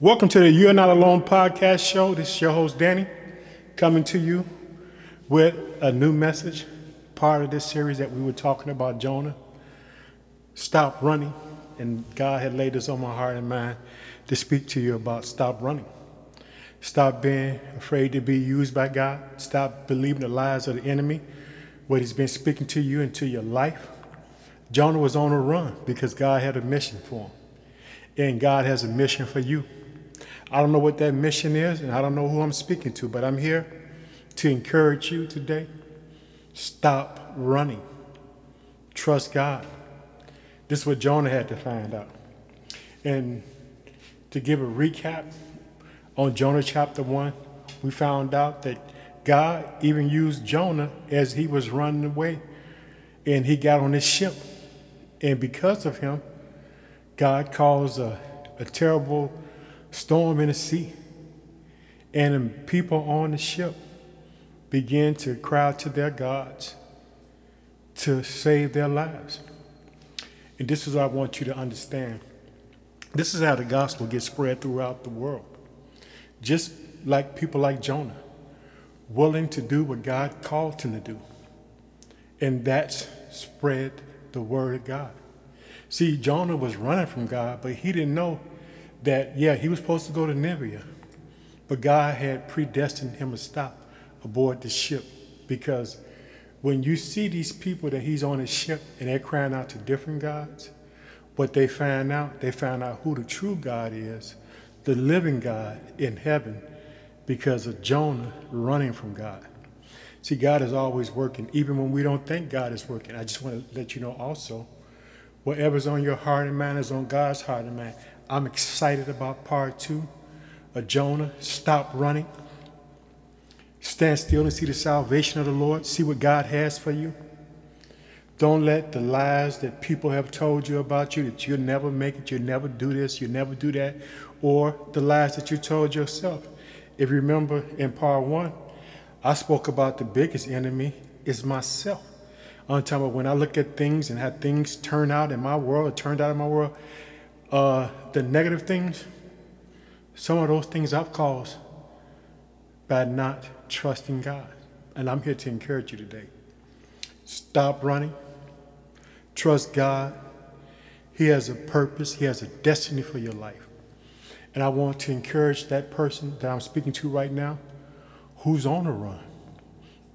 Welcome to the You're Not Alone podcast show. This is your host, Danny, coming to you with a new message, part of this series that we were talking about Jonah. Stop running. And God had laid this on my heart and mind to speak to you about stop running. Stop being afraid to be used by God. Stop believing the lies of the enemy, what he's been speaking to you into your life. Jonah was on a run because God had a mission for him. And God has a mission for you. I don't know what that mission is, and I don't know who I'm speaking to, but I'm here to encourage you today. Stop running. Trust God. This is what Jonah had to find out. And to give a recap on Jonah chapter 1, we found out that God even used Jonah as he was running away and he got on his ship. And because of him, God caused a, a terrible storm in the sea. And the people on the ship began to cry out to their gods to save their lives. And this is what I want you to understand. This is how the gospel gets spread throughout the world. Just like people like Jonah, willing to do what God called him to do. And that's spread the word of God. See, Jonah was running from God, but he didn't know that, yeah, he was supposed to go to Nineveh, but God had predestined him to stop aboard the ship because when you see these people that he's on his ship and they're crying out to different gods, what they find out, they find out who the true God is, the living God in heaven, because of Jonah running from God. See, God is always working, even when we don't think God is working. I just want to let you know also, whatever's on your heart and mind is on God's heart and mind. I'm excited about part two of Jonah. Stop running. Stand still and see the salvation of the Lord. See what God has for you. Don't let the lies that people have told you about you that you'll never make it, you'll never do this, you'll never do that, or the lies that you told yourself. If you remember in part one, I spoke about the biggest enemy is myself. On time of when I look at things and how things turn out in my world, it turned out in my world, uh, the negative things, some of those things I've caused by not trusting God. And I'm here to encourage you today. Stop running. Trust God. He has a purpose, He has a destiny for your life. And I want to encourage that person that I'm speaking to right now who's on a run.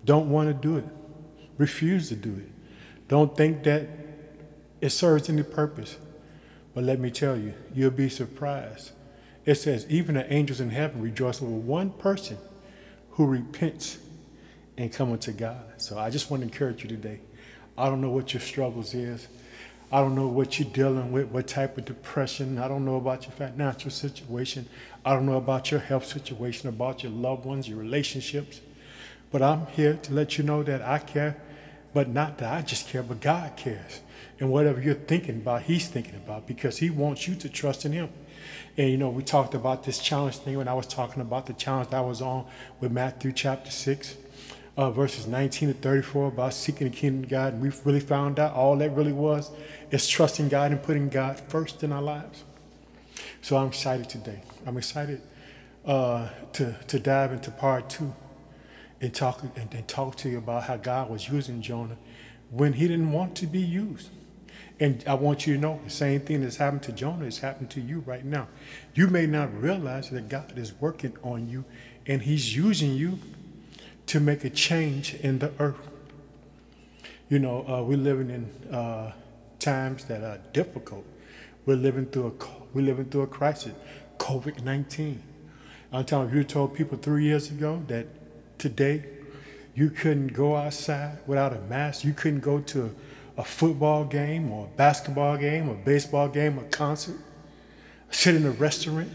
Don't want to do it. Refuse to do it. Don't think that it serves any purpose. But let me tell you, you'll be surprised. It says, even the angels in heaven rejoice over one person who repents and coming to God. So I just want to encourage you today. I don't know what your struggles is. I don't know what you're dealing with, what type of depression. I don't know about your financial situation. I don't know about your health situation, about your loved ones, your relationships. But I'm here to let you know that I care, but not that I just care, but God cares and whatever you're thinking about, he's thinking about because he wants you to trust in him. And you know, we talked about this challenge thing when I was talking about the challenge that I was on with Matthew chapter 6, uh, verses 19 to 34 about seeking the kingdom of God. And we really found out all that really was is trusting God and putting God first in our lives. So I'm excited today. I'm excited uh, to, to dive into part two and talk, and, and talk to you about how God was using Jonah when he didn't want to be used. And I want you to know the same thing that's happened to Jonah is happening to you right now. You may not realize that God is working on you and He's using you to make a change in the earth. You know, uh, we're living in uh, times that are difficult. We're living through a we're living through a crisis, COVID nineteen. I'm telling you, you told people three years ago that today you couldn't go outside without a mask. You couldn't go to a football game or a basketball game or a baseball game or concert, sit in a restaurant.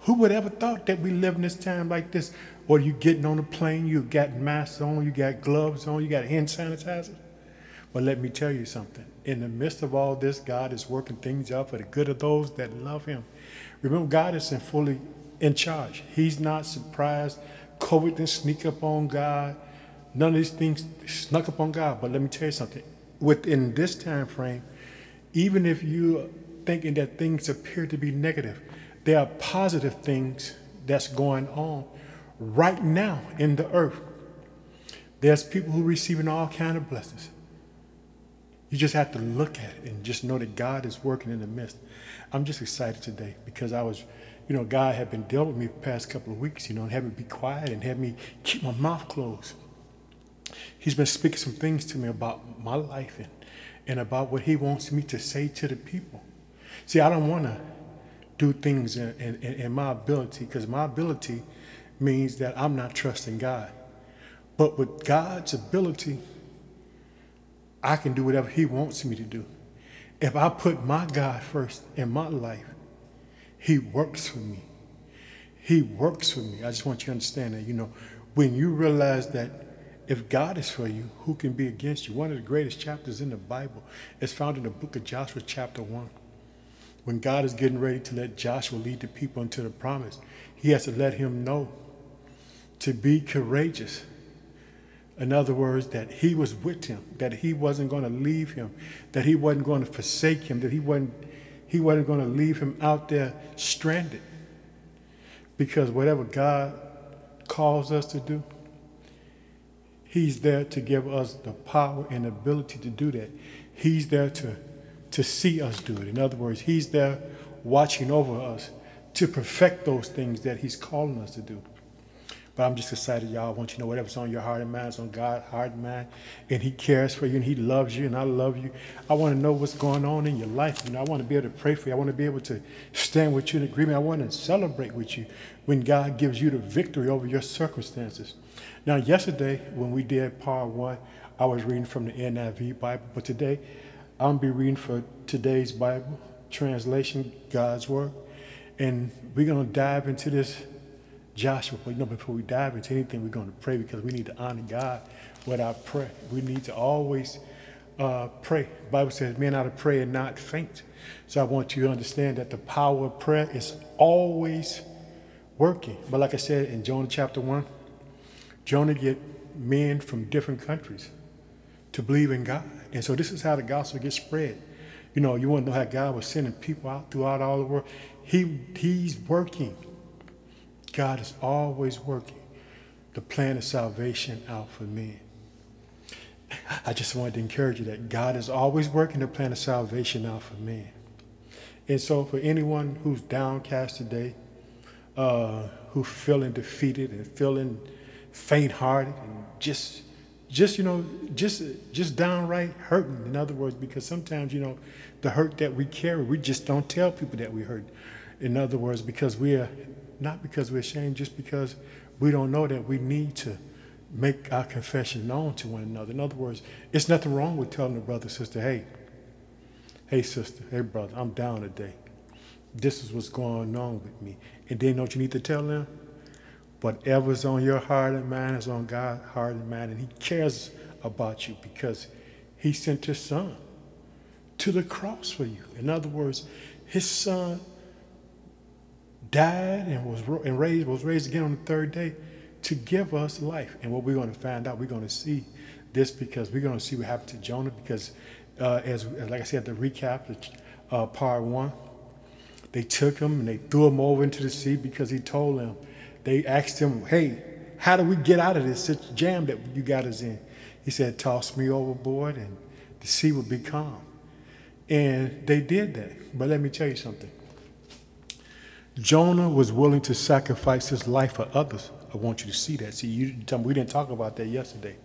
Who would ever thought that we live in this time like this? Or you getting on a plane, you got masks on, you got gloves on, you got hand sanitizer. But let me tell you something. In the midst of all this, God is working things out for the good of those that love Him. Remember, God is in fully in charge. He's not surprised. COVID didn't sneak up on God. None of these things snuck up on God. But let me tell you something. Within this time frame, even if you're thinking that things appear to be negative, there are positive things that's going on right now in the earth. There's people who are receiving all kind of blessings. You just have to look at it and just know that God is working in the midst. I'm just excited today because I was, you know, God had been dealing with me the past couple of weeks, you know, and had me be quiet and had me keep my mouth closed. He's been speaking some things to me about my life and, and about what he wants me to say to the people. See, I don't want to do things in, in, in my ability because my ability means that I'm not trusting God. But with God's ability, I can do whatever He wants me to do. If I put my God first in my life, He works for me. He works for me. I just want you to understand that, you know, when you realize that if God is for you, who can be against you? One of the greatest chapters in the Bible is found in the book of Joshua, chapter 1. When God is getting ready to let Joshua lead the people into the promise, he has to let him know to be courageous. In other words, that he was with him, that he wasn't going to leave him, that he wasn't going to forsake him, that he wasn't, he wasn't going to leave him out there stranded. Because whatever God calls us to do, He's there to give us the power and ability to do that. He's there to, to see us do it. In other words, He's there watching over us to perfect those things that He's calling us to do. But I'm just excited, y'all. I want you to know whatever's on your heart and mind is on God's heart and mind. And He cares for you and He loves you and I love you. I want to know what's going on in your life. You know, I want to be able to pray for you. I want to be able to stand with you in agreement. I want to celebrate with you when God gives you the victory over your circumstances. Now, yesterday when we did part one, I was reading from the NIV Bible, but today I'm gonna be reading for today's Bible translation, God's Word, and we're gonna dive into this Joshua. But you know, before we dive into anything, we're gonna pray because we need to honor God with our prayer. We need to always uh, pray. The Bible says, "Men ought to pray and not faint." So I want you to understand that the power of prayer is always working. But like I said in Jonah chapter one. Jonah get men from different countries to believe in God. And so this is how the gospel gets spread. You know, you want to know how God was sending people out throughout all the world. He He's working. God is always working the plan of salvation out for men. I just wanted to encourage you that God is always working the plan of salvation out for men. And so for anyone who's downcast today, uh, who's feeling defeated and feeling faint-hearted and just just you know just just downright hurting in other words because sometimes you know the hurt that we carry we just don't tell people that we hurt. In other words because we are not because we're ashamed just because we don't know that we need to make our confession known to one another. In other words it's nothing wrong with telling a brother sister hey hey sister hey brother i'm down today. This is what's going on with me. And then don't you need to tell them Whatever's on your heart and mind is on God's heart and mind, and He cares about you because He sent His Son to the cross for you. In other words, His Son died and was and raised was raised again on the third day to give us life. And what we're going to find out, we're going to see this because we're going to see what happened to Jonah. Because uh, as like I said, the recap, uh, part one, they took him and they threw him over into the sea because he told them they asked him, Hey, how do we get out of this jam that you got us in? He said, Toss me overboard and the sea will be calm. And they did that. But let me tell you something. Jonah was willing to sacrifice his life for others. I want you to see that. See, you we didn't talk about that yesterday.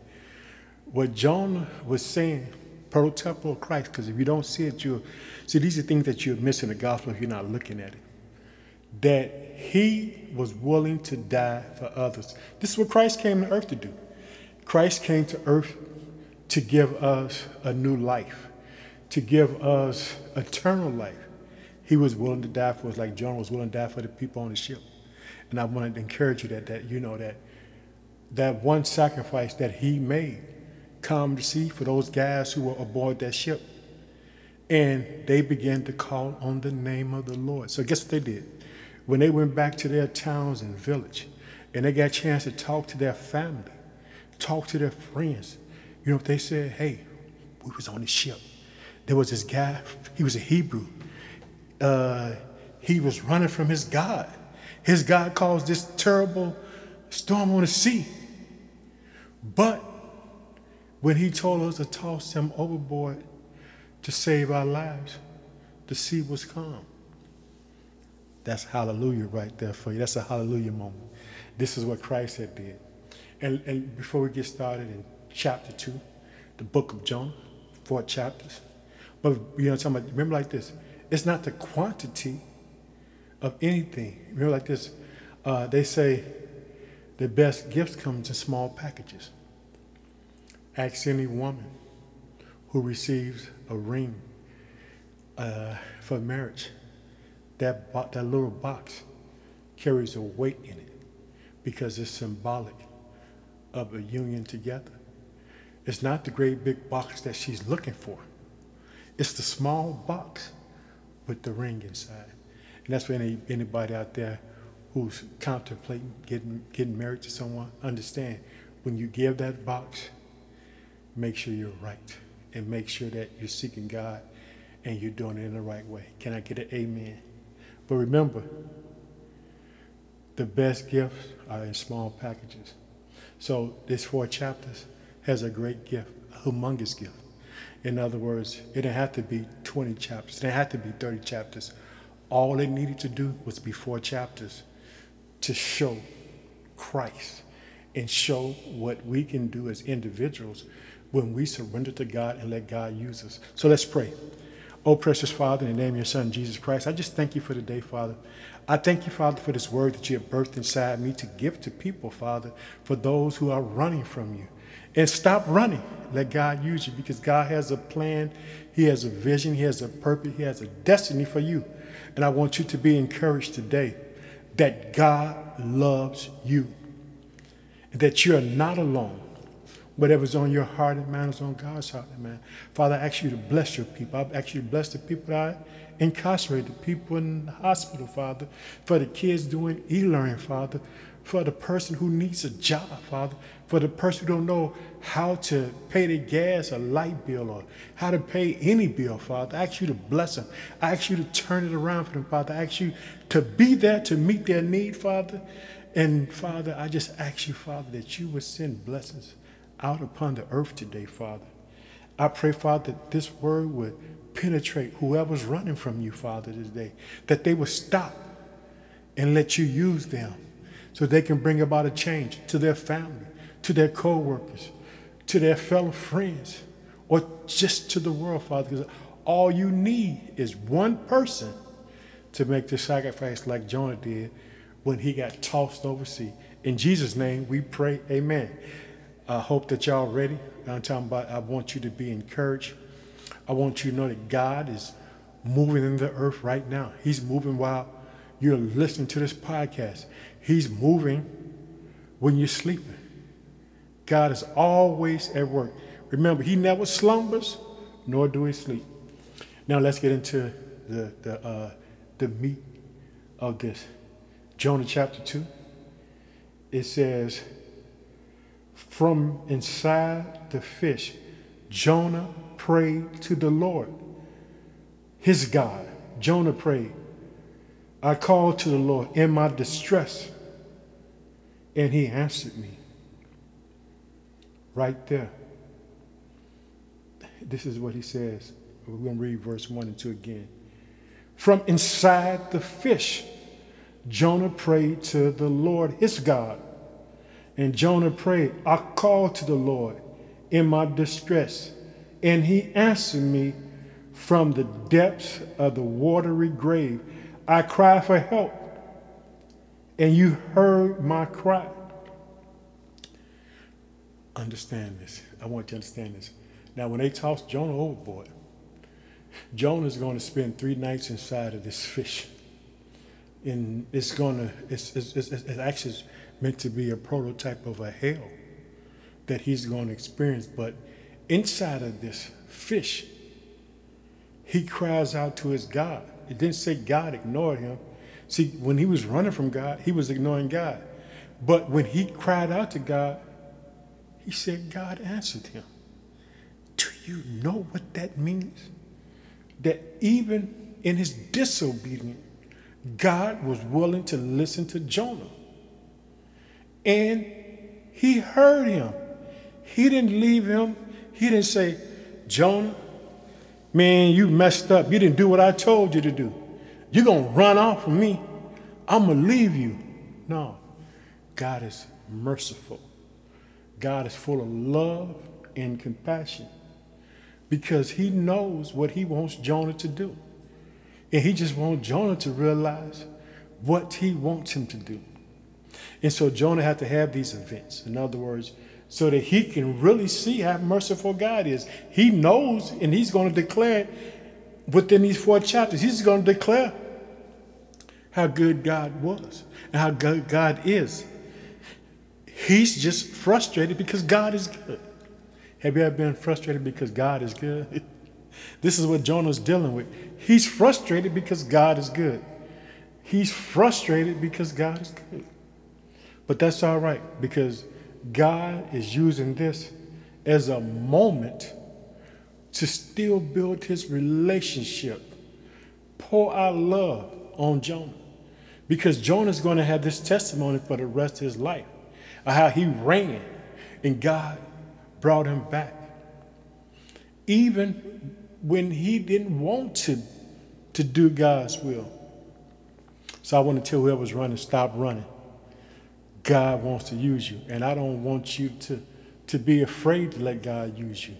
What Jonah was saying, prototype of Christ, because if you don't see it, you'll see these are things that you're missing the gospel if you're not looking at it. That he was willing to die for others. This is what Christ came to earth to do. Christ came to earth to give us a new life, to give us eternal life. He was willing to die for us, like John was willing to die for the people on the ship. And I wanted to encourage you that, that you know that that one sacrifice that he made calmed the sea for those guys who were aboard that ship. And they began to call on the name of the Lord. So guess what they did? When they went back to their towns and village and they got a chance to talk to their family, talk to their friends, you know they said? Hey, we was on the ship. There was this guy, he was a Hebrew. Uh, he was running from his God. His God caused this terrible storm on the sea. But when he told us to toss him overboard to save our lives, the sea was calm. That's hallelujah right there for you. That's a hallelujah moment. This is what Christ had did. And, and before we get started in chapter 2, the book of Jonah, four chapters. But you know, talking about, remember like this it's not the quantity of anything. Remember like this uh, they say the best gifts comes in small packages. Ask any woman who receives a ring uh, for marriage. That, bo- that little box carries a weight in it because it's symbolic of a union together. It's not the great big box that she's looking for. It's the small box with the ring inside. And that's for any, anybody out there who's contemplating getting, getting married to someone. Understand, when you give that box, make sure you're right and make sure that you're seeking God and you're doing it in the right way. Can I get an amen? But remember, the best gifts are in small packages. So this four chapters has a great gift, a humongous gift. In other words, it didn't have to be 20 chapters. It didn't have to be 30 chapters. All it needed to do was be four chapters to show Christ and show what we can do as individuals when we surrender to God and let God use us. So let's pray. Oh, precious Father, in the name of your Son, Jesus Christ, I just thank you for the day, Father. I thank you, Father, for this word that you have birthed inside me to give to people, Father, for those who are running from you. And stop running. Let God use you because God has a plan, He has a vision, He has a purpose, He has a destiny for you. And I want you to be encouraged today that God loves you and that you are not alone. Whatever's on your heart and mind is on God's heart and mind. Father, I ask you to bless your people. I ask you to bless the people that incarcerated, the people in the hospital, Father, for the kids doing e-learning, Father, for the person who needs a job, Father, for the person who don't know how to pay their gas or light bill or how to pay any bill, Father. I ask you to bless them. I ask you to turn it around for them, Father. I ask you to be there to meet their need, Father. And Father, I just ask you, Father, that you would send blessings out upon the earth today, Father. I pray, Father, that this word would penetrate whoever's running from you, Father, today, that they would stop and let you use them so they can bring about a change to their family, to their co-workers, to their fellow friends, or just to the world, Father, because all you need is one person to make the sacrifice like Jonah did when he got tossed overseas. In Jesus' name, we pray, amen. I hope that y'all ready. I'm talking about, I want you to be encouraged. I want you to know that God is moving in the earth right now. He's moving while you're listening to this podcast. He's moving when you're sleeping. God is always at work. Remember, He never slumbers, nor do He sleep. Now let's get into the the uh, the meat of this. Jonah chapter two. It says, "From inside the fish, Jonah prayed to the Lord, his God. Jonah prayed, I called to the Lord in my distress, and he answered me. Right there. This is what he says. We're going to read verse 1 and 2 again. From inside the fish, Jonah prayed to the Lord, his God. And Jonah prayed, I called to the Lord in my distress, and he answered me from the depths of the watery grave. I cried for help, and you heard my cry. Understand this. I want you to understand this. Now, when they tossed Jonah overboard, Jonah is going to spend three nights inside of this fish. And it's going to, it's, it's, it's, it's actually meant to be a prototype of a hell that he's going to experience. But inside of this fish, he cries out to his God. It didn't say God ignored him. See, when he was running from God, he was ignoring God. But when he cried out to God, he said God answered him. Do you know what that means? That even in his disobedience, God was willing to listen to Jonah. And he heard him. He didn't leave him. He didn't say, Jonah, man, you messed up. You didn't do what I told you to do. You're going to run off from me. I'm going to leave you. No. God is merciful. God is full of love and compassion because he knows what he wants Jonah to do. And he just wants Jonah to realize what he wants him to do. And so Jonah had to have these events. In other words, so that he can really see how merciful God is. He knows and he's going to declare within these four chapters, he's going to declare how good God was and how good God is. He's just frustrated because God is good. Have you ever been frustrated because God is good? this is what Jonah's dealing with. He's frustrated because God is good. He's frustrated because God is good. But that's all right because God is using this as a moment to still build his relationship, pour out love on Jonah. Because Jonah's going to have this testimony for the rest of his life of how he ran and God brought him back. Even when he didn't want to, to do God's will. So I want to tell whoever's running, stop running. God wants to use you. And I don't want you to, to be afraid to let God use you.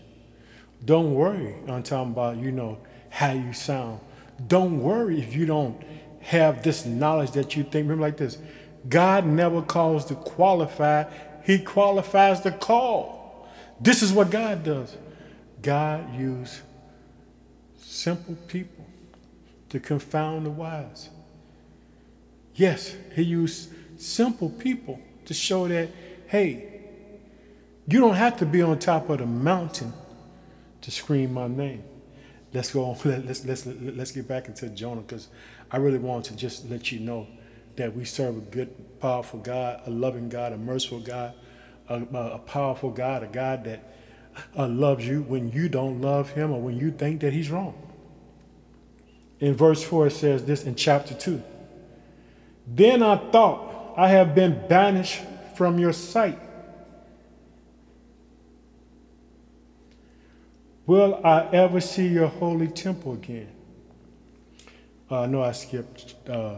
Don't worry. I'm talking about, you know, how you sound. Don't worry if you don't have this knowledge that you think. Remember, like this God never calls to qualify, He qualifies the call. This is what God does. God used simple people to confound the wise. Yes, He used simple people to show that, hey, you don't have to be on top of the mountain to scream my name. Let's go on. Let's, let's, let's get back into Jonah because I really want to just let you know that we serve a good, powerful God, a loving God, a merciful God, a, a powerful God, a God that uh, loves you when you don't love him or when you think that he's wrong. In verse 4, it says this in chapter 2. Then I thought, I have been banished from your sight. Will I ever see your holy temple again? Uh, know I skipped uh,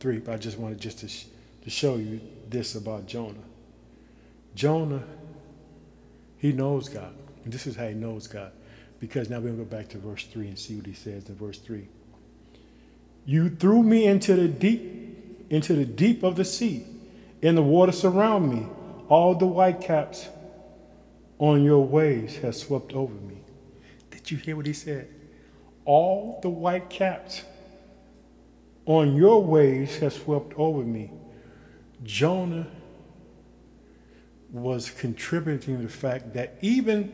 three, but I just wanted just to, sh- to show you this about Jonah. Jonah, he knows God. And this is how he knows God. Because now we're going to go back to verse 3 and see what he says in verse 3. You threw me into the deep, into the deep of the sea, and the water surround me. All the whitecaps on your waves have swept over me. Did you hear what he said? All the whitecaps on your waves have swept over me. Jonah was contributing to the fact that even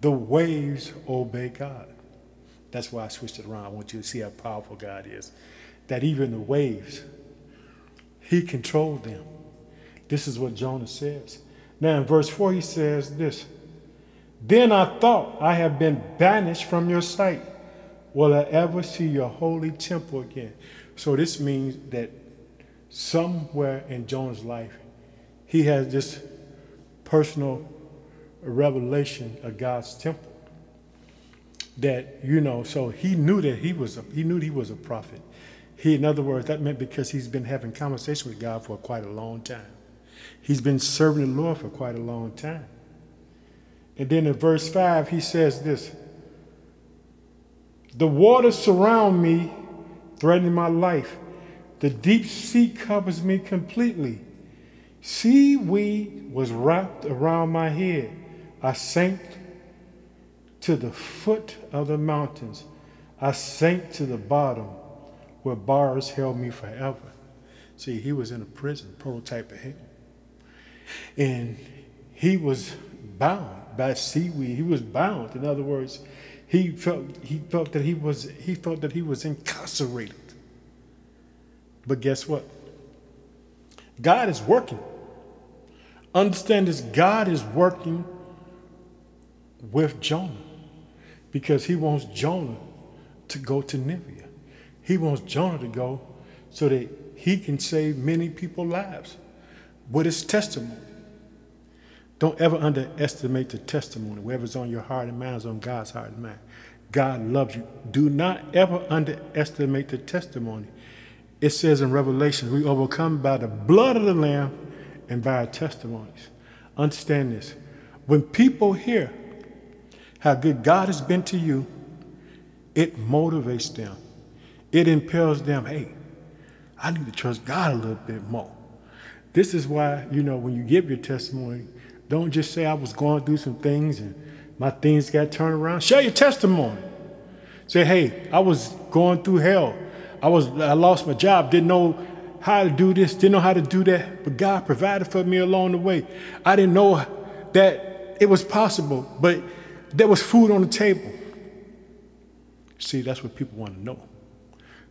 the waves obey God. That's why I switched it around. I want you to see how powerful God is. That even the waves, He controlled them. This is what Jonah says. Now, in verse 4, he says this Then I thought, I have been banished from your sight. Will I ever see your holy temple again? So this means that somewhere in Jonah's life, he has this personal revelation of God's temple. That you know, so he knew that he was a, he knew he was a prophet. He, in other words, that meant because he's been having conversation with God for quite a long time. He's been serving the Lord for quite a long time. And then in verse 5, he says this The waters surround me threatening my life. The deep sea covers me completely. Seaweed was wrapped around my head. I sank to the foot of the mountains. I sank to the bottom where bars held me forever. See, he was in a prison, prototype of hell. And he was bound by seaweed. He was bound. In other words, he felt he felt that he was he felt that he was incarcerated. But guess what? God is working. Understand this God is working with Jonah because he wants Jonah to go to Nineveh. He wants Jonah to go so that he can save many people's lives with his testimony. Don't ever underestimate the testimony. Whatever's on your heart and mind is on God's heart and mind. God loves you. Do not ever underestimate the testimony. It says in Revelation, we overcome by the blood of the Lamb and by our testimonies. Understand this. When people hear how good God has been to you, it motivates them. It impels them, hey, I need to trust God a little bit more. This is why, you know, when you give your testimony, don't just say I was going through some things and my things got turned around. Share your testimony. Say, hey, I was going through hell. I was I lost my job, didn't know how to do this, didn't know how to do that, but God provided for me along the way. I didn't know that it was possible, but there was food on the table. See, that's what people want to know.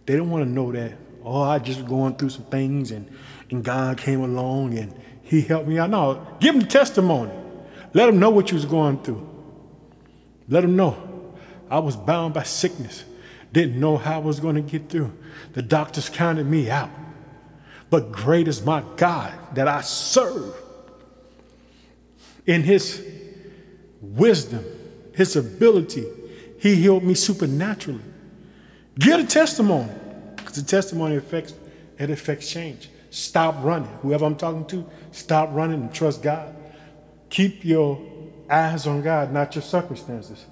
They don't want to know that, oh, I just going through some things and, and God came along and he helped me out. No, give them testimony. Let them know what you was going through. Let them know. I was bound by sickness. Didn't know how I was going to get through. The doctors counted me out. But great is my God that I serve. In his wisdom, his ability, he healed me supernaturally. Get a testimony. Because the testimony affects it affects change. Stop running. Whoever I'm talking to, stop running and trust God. Keep your eyes on God, not your circumstances.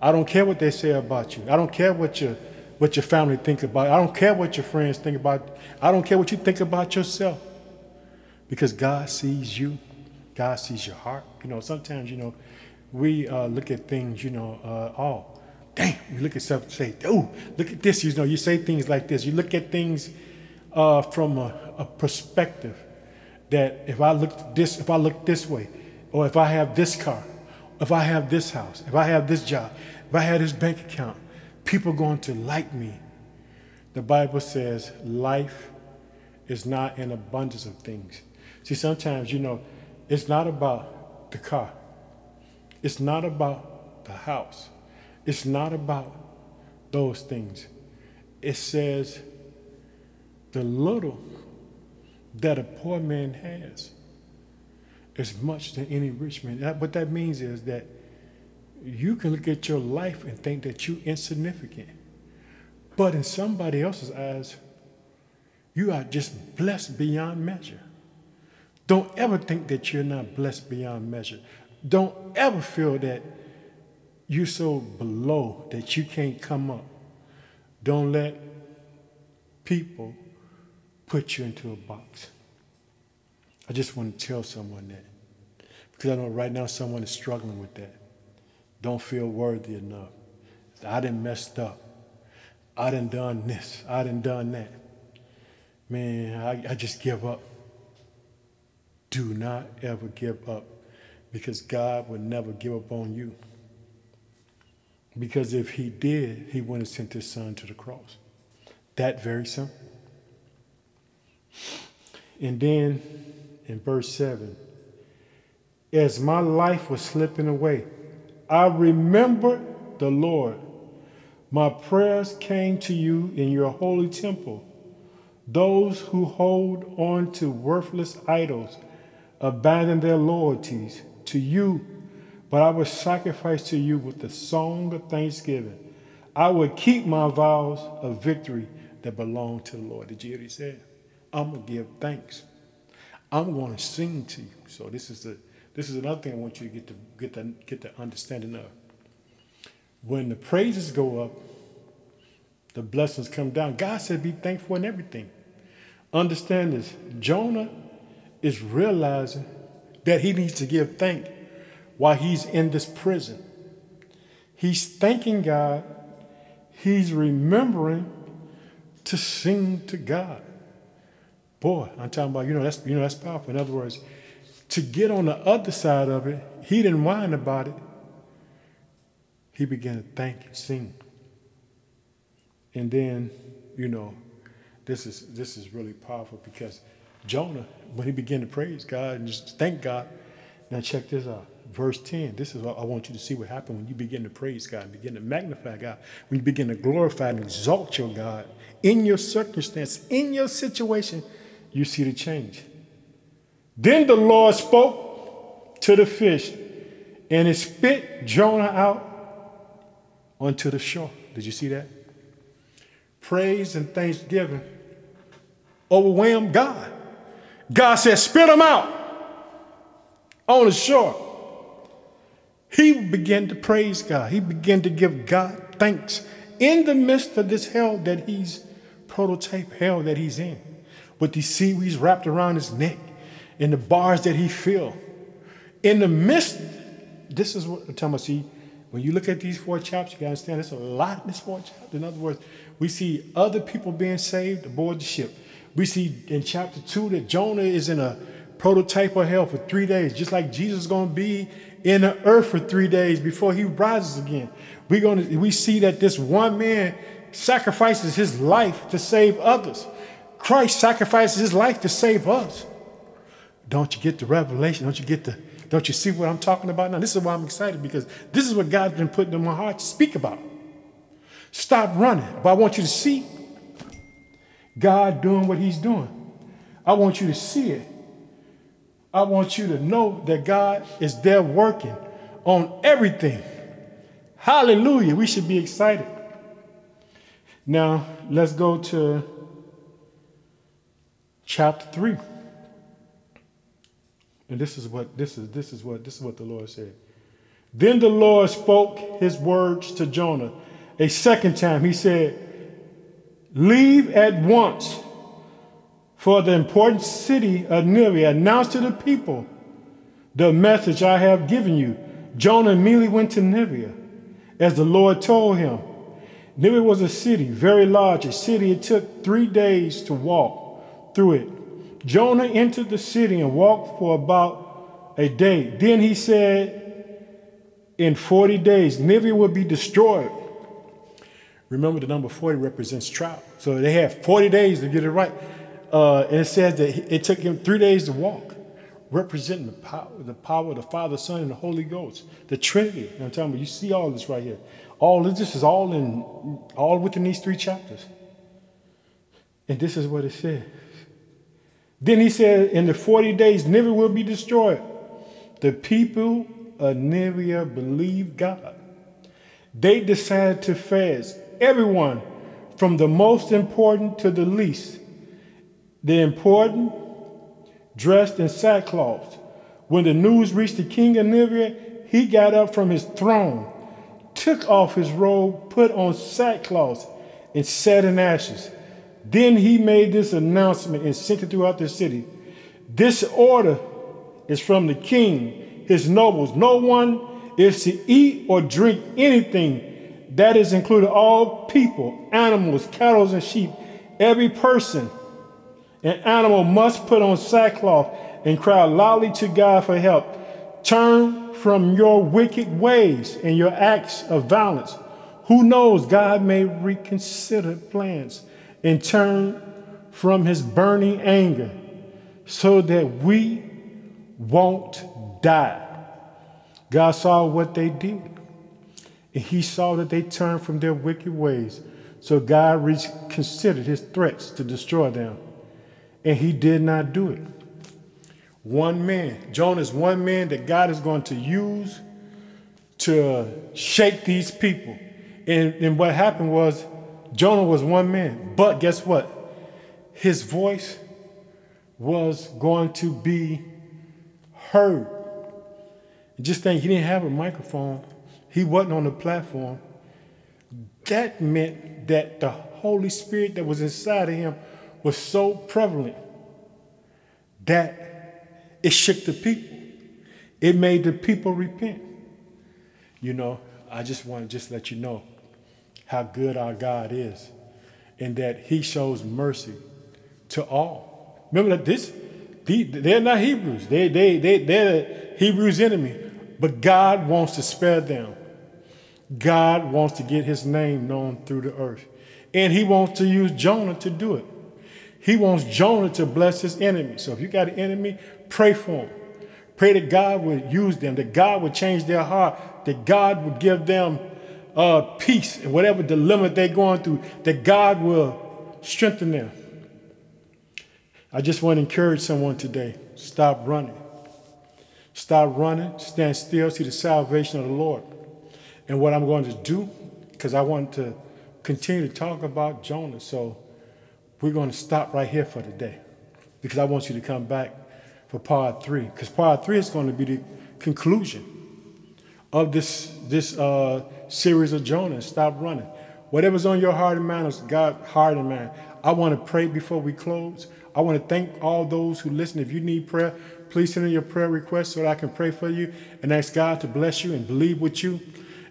I don't care what they say about you. I don't care what your what your family think about. I don't care what your friends think about. I don't care what you think about yourself. Because God sees you. God sees your heart. You know, sometimes, you know, we uh, look at things, you know, uh, oh, damn, you look at stuff and say, oh, look at this. You know, you say things like this. You look at things uh, from a, a, perspective that if I look this, if I look this way, or if I have this car, if I have this house, if I have this job, if I have this bank account, people are going to like me. The Bible says life is not an abundance of things. See, sometimes, you know, it's not about the car. It's not about the house. It's not about those things. It says the little that a poor man has is much than any rich man. What that means is that you can look at your life and think that you're insignificant. But in somebody else's eyes, you are just blessed beyond measure. Don't ever think that you're not blessed beyond measure. Don't ever feel that you're so below that you can't come up. Don't let people put you into a box. I just want to tell someone that. Because I know right now someone is struggling with that. Don't feel worthy enough. I didn't messed up. I didn't done this. I didn't done that. Man, I, I just give up. Do not ever give up because God will never give up on you. Because if he did, he wouldn't have sent his son to the cross. That very simple. And then in verse 7, as my life was slipping away, I remembered the Lord. My prayers came to you in your holy temple. Those who hold on to worthless idols abandon their loyalties to you, but I will sacrifice to you with the song of thanksgiving. I will keep my vows of victory that belong to the Lord. Did you hear what he said? I'm gonna give thanks. I'm to sing to you. So this is the this is another thing I want you to get to get the get the understanding of. When the praises go up, the blessings come down. God said, "Be thankful in everything." Understand this. Jonah is realizing that he needs to give thank while he's in this prison. He's thanking God. He's remembering to sing to God. Boy, I'm talking about, you know, that's you know, that's powerful. In other words, to get on the other side of it, he didn't whine about it. He began to thank and sing. And then, you know, this is this is really powerful because Jonah, when he began to praise God and just thank God, now check this out. Verse 10. This is what I want you to see what happened when you begin to praise God, begin to magnify God, when you begin to glorify and exalt your God in your circumstance, in your situation, you see the change. Then the Lord spoke to the fish, and it spit Jonah out onto the shore. Did you see that? Praise and thanksgiving overwhelmed God. God said, Spit them out on the shore. He began to praise God. He began to give God thanks in the midst of this hell that he's prototype hell that he's in, with these seaweeds wrapped around his neck and the bars that he feel. In the midst, this is what I'm. See, when you look at these four chapters, you gotta understand there's a lot in this four chapters. In other words, we see other people being saved aboard the ship. We see in chapter two that Jonah is in a prototype of hell for three days, just like Jesus is to be in the earth for three days before he rises again. We're going we see that this one man sacrifices his life to save others. Christ sacrifices his life to save us. Don't you get the revelation? Don't you get the, don't you see what I'm talking about now? This is why I'm excited because this is what God's been putting in my heart to speak about. Stop running. But I want you to see God doing what he's doing. I want you to see it. I want you to know that God is there working on everything. Hallelujah. We should be excited. Now, let's go to chapter 3. And this is what this is this is what this is what the Lord said. Then the Lord spoke his words to Jonah a second time. He said, Leave at once for the important city of Nineveh. announced to the people the message I have given you. Jonah immediately went to Nineveh, as the Lord told him. Nineveh was a city, very large, a city it took three days to walk through it. Jonah entered the city and walked for about a day. Then he said, In 40 days, Nineveh will be destroyed. Remember, the number 40 represents trial. So they had 40 days to get it right. Uh, and it says that it took him three days to walk, representing the power, the power of the Father, Son, and the Holy Ghost, the Trinity. And I'm telling you, you see all this right here. All of this is all in, all within these three chapters. And this is what it says. Then he said, in the 40 days, Nineveh will be destroyed. The people of Nineveh believed God. They decided to fast everyone, from the most important to the least. The important dressed in sackcloth. When the news reached the king of Nineveh, he got up from his throne, took off his robe, put on sackcloth, and sat in ashes. Then he made this announcement and sent it throughout the city. This order is from the king, his nobles. No one is to eat or drink anything that is included all people, animals, cattle, and sheep. Every person and animal must put on sackcloth and cry loudly to God for help. Turn from your wicked ways and your acts of violence. Who knows, God may reconsider plans and turn from his burning anger so that we won't die. God saw what they did and he saw that they turned from their wicked ways. So God reconsidered his threats to destroy them. And he did not do it. One man, Jonah is one man that God is going to use to shake these people. And, and what happened was Jonah was one man. But guess what? His voice was going to be heard. Just think, he didn't have a microphone he wasn't on the platform. That meant that the Holy Spirit that was inside of him was so prevalent that it shook the people. It made the people repent. You know, I just want to just let you know how good our God is and that he shows mercy to all. Remember that this, they're not Hebrews. They, they, they, they're the Hebrews' enemy. But God wants to spare them. God wants to get his name known through the earth. And he wants to use Jonah to do it. He wants Jonah to bless his enemy. So if you got an enemy, pray for him. Pray that God would use them, that God would change their heart, that God would give them uh, peace in whatever dilemma they're going through, that God will strengthen them. I just want to encourage someone today stop running. Stop running, stand still, see the salvation of the Lord. And what I'm going to do, because I want to continue to talk about Jonah, so we're going to stop right here for today, because I want you to come back for part three, because part three is going to be the conclusion of this this uh, series of Jonah. Stop running. Whatever's on your heart and mind is God heart and mind. I want to pray before we close. I want to thank all those who listen. If you need prayer, please send in your prayer requests so that I can pray for you and ask God to bless you and believe with you.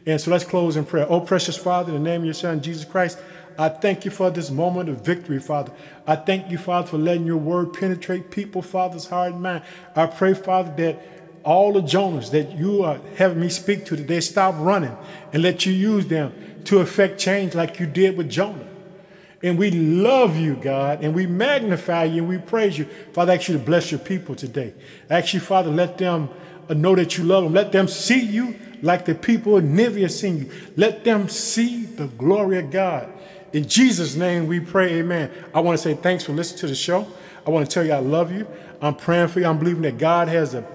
And so let's close in prayer. Oh, precious Father, in the name of your Son, Jesus Christ, I thank you for this moment of victory, Father. I thank you, Father, for letting your word penetrate people, Father's heart and mind. I pray, Father, that all the Jonahs that you are having me speak to, they stop running and let you use them to effect change like you did with Jonah. And we love you, God, and we magnify you and we praise you. Father, I ask you to bless your people today. I ask you, Father, let them know that you love them. Let them see you like the people of Nineveh seen you. Let them see the glory of God. In Jesus' name we pray, amen. I want to say thanks for listening to the show. I want to tell you I love you. I'm praying for you. I'm believing that God has a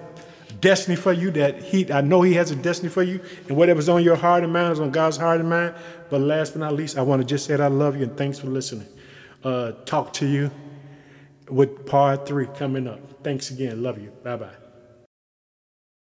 destiny for you, that He I know He has a destiny for you, and whatever's on your heart and mind is on God's heart and mind. But last but not least, I want to just say that I love you and thanks for listening. Uh, talk to you with part three coming up. Thanks again. Love you. Bye bye.